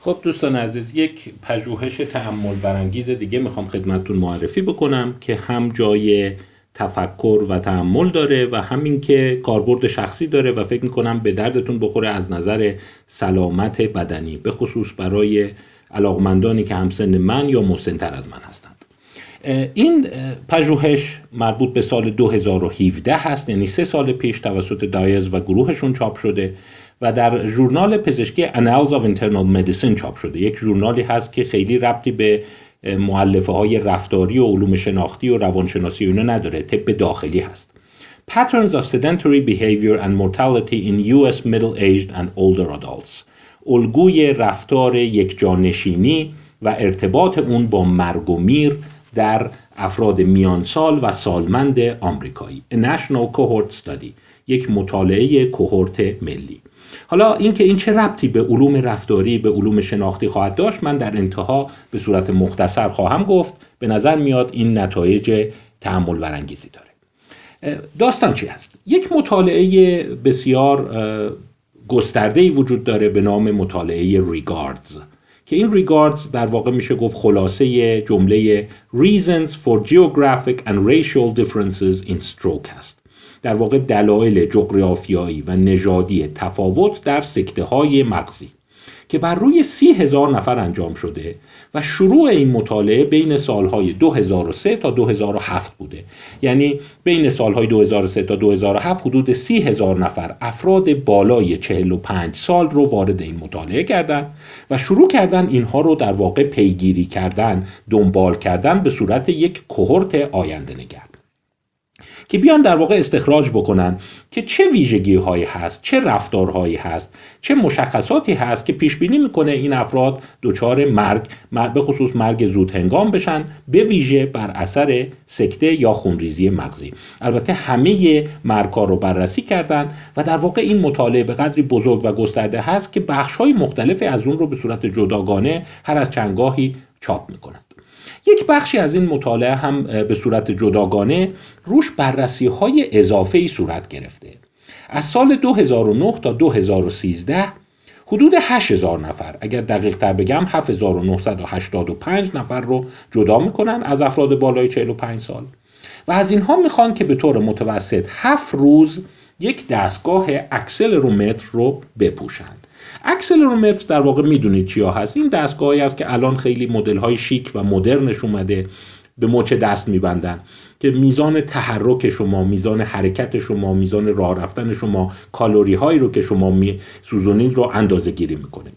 خب دوستان عزیز یک پژوهش تعمل برانگیز دیگه می‌خوام خدمتتون معرفی بکنم که هم جای تفکر و تعمل داره و همین که کاربرد شخصی داره و فکر می‌کنم به دردتون بخوره از نظر سلامت بدنی به خصوص برای علاقمندانی که همسن من یا مسنتر از من هستند. این پژوهش مربوط به سال 2017 هست یعنی سه سال پیش توسط دایز و گروهشون چاپ شده. و در ژورنال پزشکی Annals of Internal Medicine چاپ شده. یک ژورنالی هست که خیلی ربطی به معلفه های رفتاری و علوم شناختی و روانشناسی اونو نداره طب داخلی هست. Patterns of sedentary behavior and mortality in US middle-aged and older adults. الگوی رفتار یک جانشینی و ارتباط اون با مرگ و میر در افراد میانسال و سالمند آمریکایی. A National Cohort Study. یک مطالعه کوهورت ملی. حالا اینکه این چه ربطی به علوم رفتاری به علوم شناختی خواهد داشت من در انتها به صورت مختصر خواهم گفت. به نظر میاد این نتایج تعمل برانگیزی داره. داستان چی هست؟ یک مطالعه بسیار گسترده وجود داره به نام مطالعه ریگاردز که این ریگاردز در واقع میشه گفت خلاصه جمله Reasons for Geographic and Racial Differences in Stroke هست. در واقع دلایل جغرافیایی و نژادی تفاوت در سکته های مغزی که بر روی سی هزار نفر انجام شده و شروع این مطالعه بین سالهای 2003 تا 2007 بوده. یعنی بین سالهای 2003 تا 2007 حدود سی هزار نفر افراد بالای 45 سال رو وارد این مطالعه کردند و شروع کردن اینها رو در واقع پیگیری کردن دنبال کردن به صورت یک کوهورت آینده نگر که بیان در واقع استخراج بکنن که چه ویژگی هایی هست چه رفتارهایی هست چه مشخصاتی هست که پیش بینی می‌کنه این افراد دچار مرگ به خصوص مرگ زود هنگام بشن به ویژه بر اثر سکته یا خونریزی مغزی. البته همه مرگ ها رو بررسی کردن و در واقع این مطالعه به قدری بزرگ و گسترده هست که بخش های مختلفی از اون رو به صورت جداگانه هر از چندگاهی چاپ می‌کنن. یک بخشی از این مطالعه هم به صورت جداگانه روش بررسی های اضافه ای صورت گرفته. از سال 2009 تا 2013 حدود 8000 نفر اگر دقیق تر بگم 7985 نفر رو جدا می‌کنن از افراد بالای 45 سال. و از اینها می‌خوان که به طور متوسط 7 روز یک دستگاه اکسلرومتر رو بپوشند. اکسلرومتر در واقع می‌دونید چیا هست. این دستگاهی است که الان خیلی مدل های شیک و مدرنش اومده به مچ دست میبندن که میزان تحرک شما میزان حرکت شما میزان راه رفتن شما کالوری هایی رو که شما می رو اندازه گیری می‌کنه.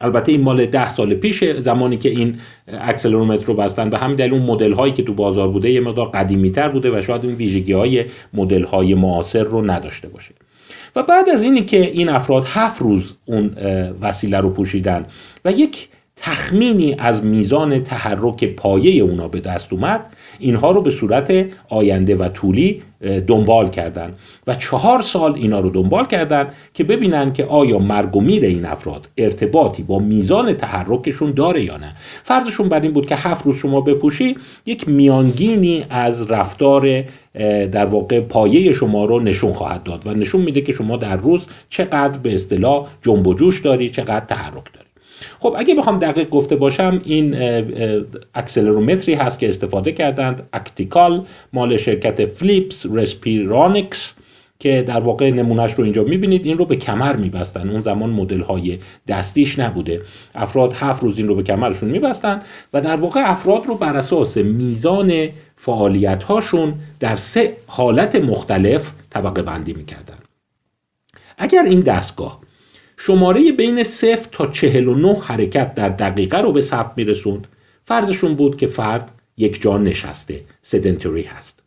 البته این مال ده سال پیش زمانی که این اکسلرومتر رو بستن. به همین دلیل اون مدل هایی که تو بازار بوده یه مقدار قدیمی تر بوده و شاید این ویژگی های مدل های معاصر رو نداشته باشه. و بعد از اینی که این افراد هفت روز اون وسیله رو پوشیدن و یک تخمینی از میزان تحرک پایه اونا به دست اومد اینها رو به صورت آینده و طولی دنبال کردن و چهار سال اینا رو دنبال کردن که ببینن که آیا مرگ و میر این افراد ارتباطی با میزان تحرکشون داره یا نه. فرضشون بر این بود که هفت روز شما بپوشی یک میانگینی از رفتار در واقع پایه شما رو نشون خواهد داد و نشون میده که شما در روز چقدر به اصطلاح جنب و جوش داری چقدر تحرک داری. خب اگه بخوام دقیق گفته باشم این accelerometer ی هست که استفاده کردند Actical مال شرکت Philips Respironics که در واقع نمونهش رو اینجا می‌بینید. این رو به کمر میبستن. اون زمان مدل های دستیش نبوده. افراد هفت روز این رو به کمرشون میبستن و در واقع افراد رو بر اساس میزان فعالیت هاشون در سه حالت مختلف طبقه بندی می‌کردن. اگر این دستگاه شماره بین 0 تا 49 حرکت در دقیقه رو به ثبت میرسوند فرضشون بود که فرد یک جا نشسته سدنتری هست.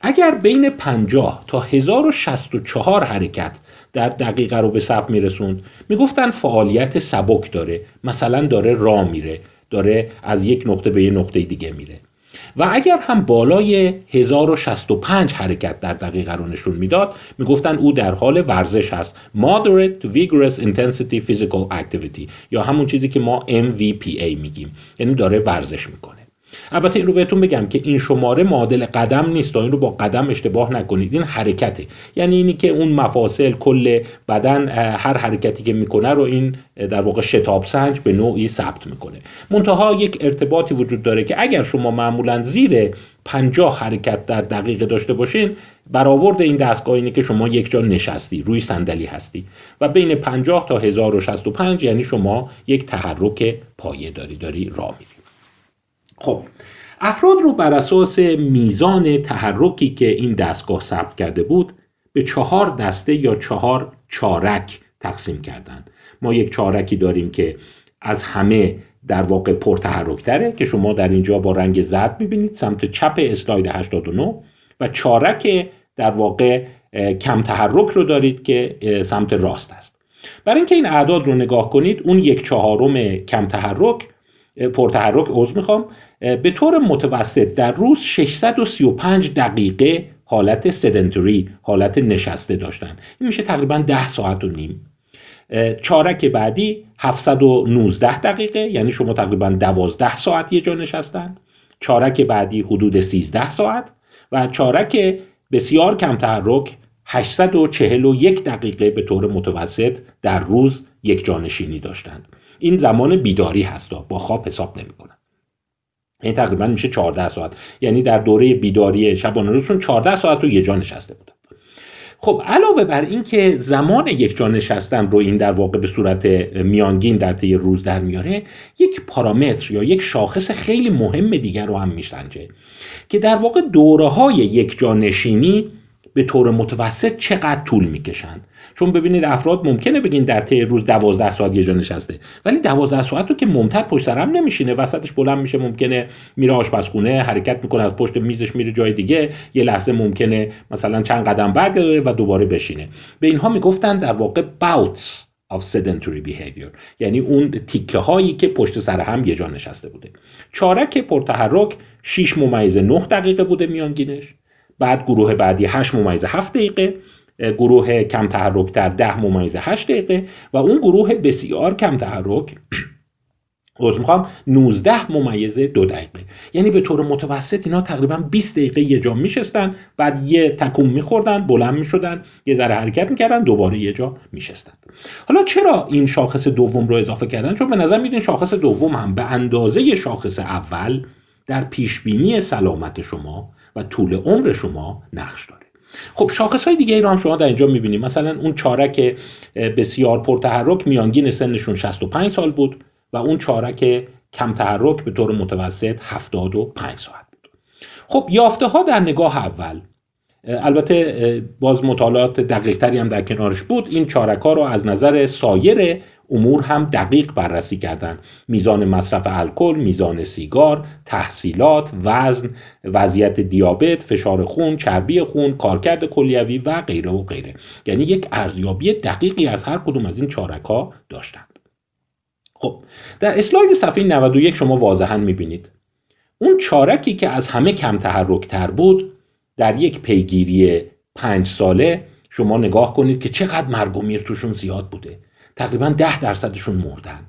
اگر بین 50 تا 1064 حرکت در دقیقه رو به ثبت میرسوند می‌گفتن فعالیت سبک داره. مثلا داره راه میره داره از یک نقطه به یک نقطه دیگه میره. و اگر هم بالای 1065 حرکت در دقیقه رو نشون می‌داد می‌گفتن او در حال ورزش هست Moderate to Vigorous Intensity Physical Activity یا همون چیزی که ما MVPA میگیم. یعنی داره ورزش می‌کنه. البته این رو بهتون بگم که این شماره معادل قدم نیست این رو با قدم اشتباه نکنید. این حرکته. یعنی اینی که اون مفاصل کل بدن هر حرکتی که می‌کنه رو این در واقع شتاب سنج به نوعی ثبت می‌کنه. منتها یک ارتباطی وجود داره که اگر شما معمولا زیر 50 حرکت در دقیقه داشته باشین برآورد این دستگاه اینه که شما یک جا نشستی روی صندلی هستی. و بین 50 تا 1065 یعنی شما یک تحرک پایه داری داری راه میری. خب افراد رو بر اساس میزان تحرکی که این دستگاه ثبت کرده بود به چهار دسته یا چهار چارک تقسیم کردند. ما یک چارکی داریم که از همه در واقع پرتحرک تره که شما در اینجا با رنگ زرد می‌بینید سمت چپ اسلاید 89 و چارک در واقع کم تحرک رو دارید که سمت راست است. برای اینکه این اعداد رو نگاه کنید اون یک چهارم کم تحرک پرتحرک عضو می‌خوام. به طور متوسط در روز 635 دقیقه حالت سدنتری حالت نشسته داشتن. این میشه تقریبا 10 ساعت و نیم. چارک بعدی 719 دقیقه یعنی شما تقریبا 12 ساعت یه جا نشستن. چارک بعدی حدود 13 ساعت و چارک بسیار کم تحرک 841 دقیقه به طور متوسط در روز یک جانشینی داشتند. این زمان بیداری هست با خواب حساب نمی‌کنن. این تقریبا میشه 14 ساعت. یعنی در دوره بیداری شبانه روزشون 14 ساعت رو یه جا نشسته بودن خب علاوه بر اینکه زمان یک جا نشستن رو این در واقع به صورت میانگین در طی روز در میاره یک پارامتر یا یک شاخص خیلی مهم دیگر رو هم میسنجه که در واقع دوره های یک جا نشینی به طور متوسط چقدر طول می‌کشند چون ببینید افراد ممکنه بگین در طی روز 12 ساعت یه جا نشسته ولی 12 ساعت رو که ممتد پشت سر هم نمیشینه وسطش بلند میشه ممکنه میره آشپزخونه حرکت می‌کنه از پشت میزش میره جای دیگه یه لحظه ممکنه مثلا چند قدم برگرده و دوباره بشینه. به اینها می‌گفتن در واقع bouts of sedentary behavior یعنی اون تیکه هایی که پشت سر هم یه جا نشسته بوده. چارک پرتحرک 6 ممیز 9 دقیقه بوده میانگینش. بعد گروه بعدی 8 ممیز 7 دقیقه گروه کم تحرک در 10 ممیز 8 دقیقه و اون گروه بسیار کم تحرک. روز می‌خوام 19 ممیز دو دقیقه. یعنی به طور متوسط اینا تقریبا 20 دقیقه یه جا میشستن بعد یه تکون میخوردن بلند می‌شدن یه ذره حرکت می‌کردن دوباره یه جا میشستن. حالا چرا این شاخص دوم رو اضافه کردن؟ چون به نظر میدین شاخص دوم هم به اندازه شاخص اول در پیشبینی سلامت شما و طول عمر شما نقش داره. خب شاخص های دیگه ای رو هم شما در اینجا می‌بینید مثلا اون چارک بسیار پرتحرک میانگین سنشون 65 سال بود و اون چارک کم تحرک به طور متوسط 75 ساعت بود. خب یافته ها در نگاه اول البته باز مطالعات دقیق تری هم در کنارش بود. این چارک ها رو از نظر سایر امور هم دقیق بررسی کردند. میزان مصرف الکل میزان سیگار تحصیلات وزن وضعیت دیابت فشار خون چربی خون کارکرد کلیوی و غیره و غیره. یعنی یک ارزیابی دقیقی از هر کدوم از این چارک ها داشتند. خب در اسلاید صفحه 91 شما واضحا می‌بینید. اون چارکی که از همه کم تحرک تر بود در یک پیگیری پنج ساله شما نگاه کنید که چقدر مرگ و توشون زیاد بوده. تقریبا ده درصدشون مردن.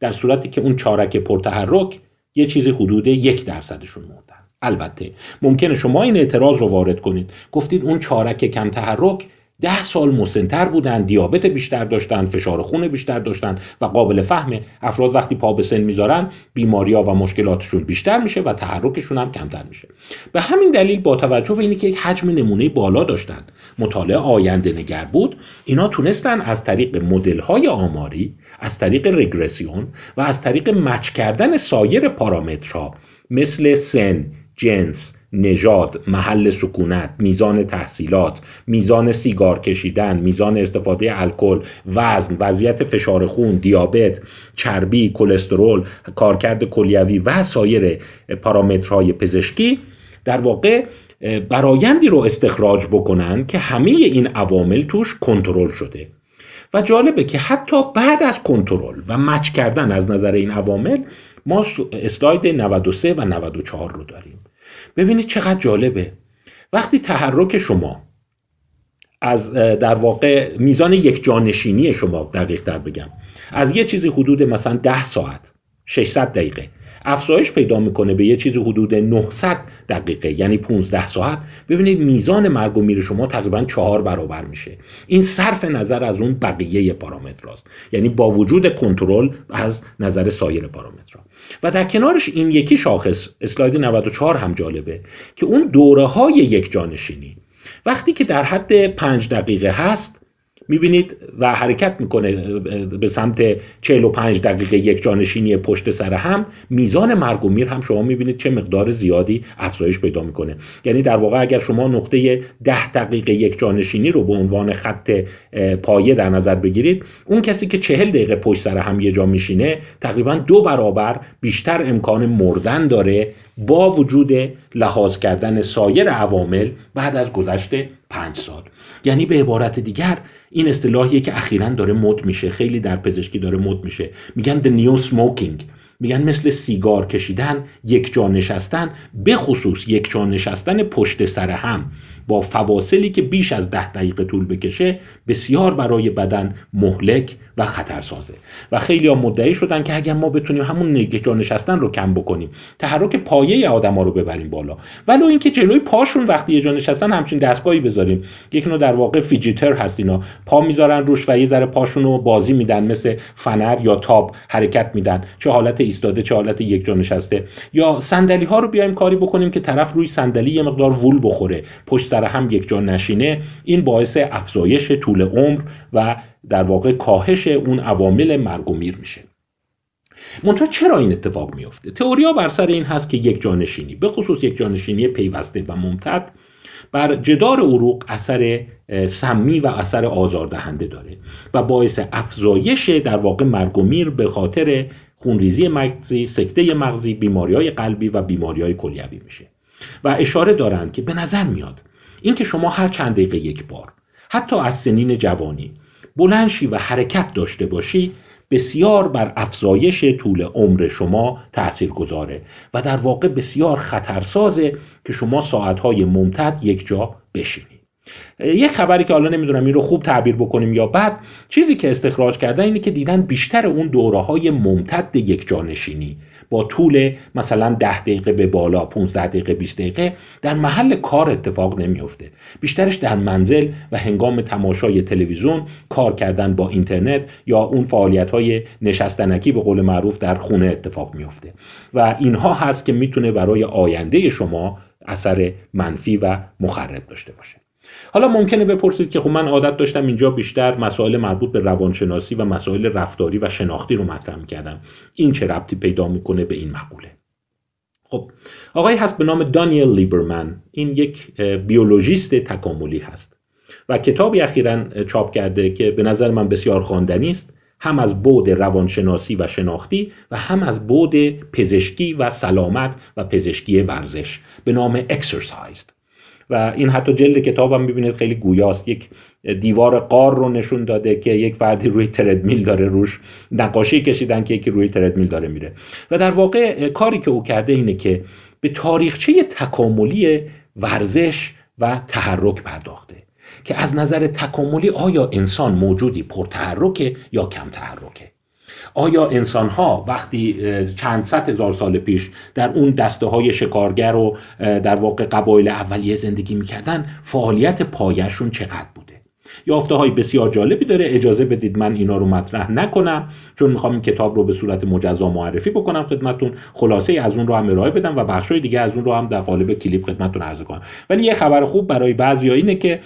در صورتی که اون چارک پرتحرک یه چیزی حدود یک درصدشون مردن. البته ممکنه شما این اعتراض رو وارد کنید. گفتید اون چارک کم تحرک ده سال مسنتر بودن دیابت بیشتر داشتن فشار خون بیشتر داشتن و قابل فهمه افراد وقتی پا به سن می‌ذارن بیماریا و مشکلاتشون بیشتر میشه و تحرکشون هم کمتر میشه. به همین دلیل با توجه به اینکه یک حجم نمونه بالا داشتن مطالعه آینده نگر بود اینا تونستن از طریق مدل های آماری از طریق رگرسیون و از طریق مچ کردن سایر پارامترها مثل سن جنس نژاد محل سکونت میزان تحصیلات میزان سیگار کشیدن میزان استفاده الکل وزن وضعیت فشار خون دیابت چربی کلسترول کارکرد کلیوی و سایر پارامترهای پزشکی در واقع برایندی رو استخراج بکنن که همه این عوامل توش کنترل شده. و جالبه که حتی بعد از کنترل و مچ کردن از نظر این عوامل ما اسلاید 93 و 94 رو داریم. ببینید چقدر جالبه. وقتی تحرک شما از در واقع میزان یک جانشینی شما دقیق در بگم از یه چیزی حدود مثلا 10 ساعت 600 دقیقه افزایش پیدا می‌کنه به یه چیزی حدود 900 دقیقه یعنی 15 ساعت. ببینید میزان مرگ و میر شما تقریبا چهار برابر میشه. این صرف نظر از اون بقیه پارامترهاست یعنی با وجود کنترل از نظر سایر پارامترها. و در کنارش این یکی شاخص اسلاید 94 هم جالبه که اون دوره های یک جانشینی. وقتی که در حد پنج دقیقه هست می‌بینید و حرکت می‌کنه به سمت 45 دقیقه یک جانشینی پشت سر هم میزان مرگ و میر هم شما می‌بینید چه مقدار زیادی افزایش پیدا می‌کنه. یعنی در واقع اگر شما نقطه 10 دقیقه یک جانشینی رو به عنوان خط پایه در نظر بگیرید اون کسی که 40 دقیقه پشت سر هم یه جا میشینه تقریبا دو برابر بیشتر امکان مردن داره با وجود لحاظ کردن سایر عوامل بعد از گذشت پنج سال. یعنی به عبارت دیگر این اصطلاحیه که اخیرا داره مد میشه. خیلی در پزشکی داره مد میشه. میگن the new smoking. میگن مثل سیگار کشیدن یک جا نشستن به خصوص یک جا نشستن پشت سر هم. با فواصلی که بیش از ده دقیقه طول بکشه بسیار برای بدن مهلک و خطرسازه. و خیلی ها مدعی شدن که اگر ما بتونیم همون نگه نشستن رو کم بکنیم. تحرک پایه آدما رو ببریم بالا. ولو اینکه جلوی پاشون وقتی یه جا نشستن همچین دستگاهی بذاریم. یک نوع در واقع فیجیتر هست اینا. پا می‌ذارن روش و یه ذره پاشون رو بازی میدن مثل فنر یا تاب حرکت میدن. چه حالت ایستاده چه حالت یک جا نشسته. یا صندلی ها رو بیایم کاری بکنیم که طرف روی صندلی یه مقدار وول بخوره. پشت سر هم یک جا نشینه این باعث افزایش طول عمر و در واقع کاهش اون عوامل مرگ و میر میشه. منتها چرا این اتفاق میفته تئوریا بر سر این هست که یک جانشینی به خصوص یک جانشینی پیوسته و ممتد بر جدار عروق اثر سمی و اثر آزاردهنده داره و باعث افزایش در واقع مرگ و میر به خاطر خونریزی مغزی، سکته مغزی، بیماری های قلبی و بیماری های کلیوی میشه. و افشاره دارند که به نظر میاد اینکه شما هر چند دقیقه یک بار حتی از سنین جوانی بلنشی و حرکت داشته باشی بسیار بر افزایش طول عمر شما تأثیر گذاره و در واقع بسیار خطرسازه که شما ساعتهای ممتد یک جا بشینید یک خبری که حالا نمی‌دونم این رو خوب تعبیر بکنیم یا بعد چیزی که استخراج کردن اینه که دیدن بیشتر اون دوره های ممتد یک جانشینی با طول مثلا 10 دقیقه به بالا 15 دقیقه 20 دقیقه در محل کار اتفاق نمیفته بیشترش در منزل و هنگام تماشای تلویزیون کار کردن با اینترنت یا اون فعالیت های نشستنکی به قول معروف در خونه اتفاق میفته و اینها هست که می‌تونه برای آینده شما اثر منفی و مخرب داشته باشه. حالا ممکنه بپرسید که خب من عادت داشتم اینجا بیشتر مسائل مربوط به روانشناسی و مسائل رفتاری و شناختی رو مطرح می‌کردم. این چه ربطی پیدا می‌کنه به این مقوله؟ خب آقای هست به نام دانیل لیبرمن. این یک بیولوژیست تکاملی هست و کتابی اخیرا چاپ کرده که به نظر من بسیار خواندنی است. هم از بود روانشناسی و شناختی و هم از بود پزشکی و سلامت و پزشکی ورزش. به نام Exercised و این حتی جلد کتاب هم می‌بینید خیلی گویاست. یک دیوار قار رو نشون داده که یک فردی روی تردمیل داره روش نقاشی کشیدن که یکی روی تردمیل داره میره. و در واقع کاری که او کرده اینه که به تاریخچه تکاملی ورزش و تحرک پرداخته که از نظر تکاملی آیا انسان موجودی پرتحرکه یا کم تحرکه آیا انسان ها وقتی چند صد هزار سال پیش در اون دسته های شکارگر و در واقع قبایل اولیه زندگی می‌کردن فعالیت پایشون چقدر بوده یافته های بسیار جالبی داره. اجازه بدید من اینا رو مطرح نکنم چون می‌خوام این کتاب رو به صورت مجزا معرفی بکنم خدمتون خلاصه از اون رو هم ارائه بدم و بخشای دیگه از اون رو هم در قالب کلیپ خدمتتون عرضه کنم. ولی یه خبر خوب برای بعضی اینه که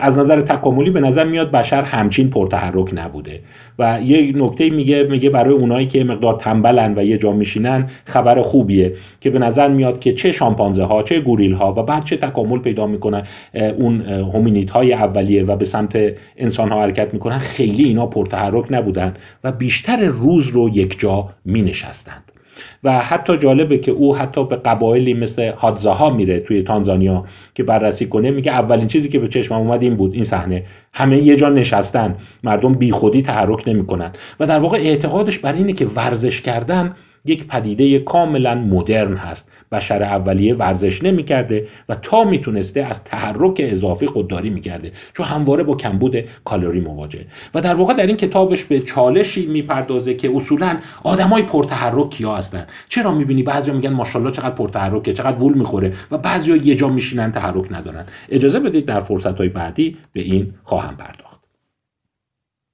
از نظر تکاملی به نظر میاد بشر همچین پرتحرک نبوده. و یه نکته میگه میگه برای اونایی که مقدار تنبلن و یه جا میشینن خبر خوبیه که به نظر میاد که چه شامپانزه ها چه گوریل ها و بعد چه تکامل پیدا می‌کنن اون هومینیت های اولیه و به سمت انسان ها حرکت می‌کنن خیلی اینا پرتحرک نبودن و بیشتر روز رو یک جا می نشستند و حتی جالبه که او حتی به قبایلی مثل هادزاها میره توی تانزانیا که بررسی کنه میگه اولین چیزی که به چشمم اومد این بود این صحنه. همه یه جا نشستن. مردم بیخودی تحرک نمی‌کنن. و در واقع اعتقادش بر اینه که ورزش کردن یک پدیده کاملا مدرن هست. بشر اولیه ورزش نمی‌کرده و تا می‌تونسته از تحرک اضافی خودداری می‌کرده. چون همواره با کمبود کالری مواجه. و در واقع در این کتابش به چالشی می‌پردازه که اصولا آدمای پرتحرک کیا هستن؟ چرا می‌بینی بعضیا میگن ماشاءالله چقدر پرتحرکه چقدر وول می‌خوره و بعضیا یه جا میشینن تحرک ندارن؟ اجازه بدید در فرصت های بعدی به این خواهم پرداخت.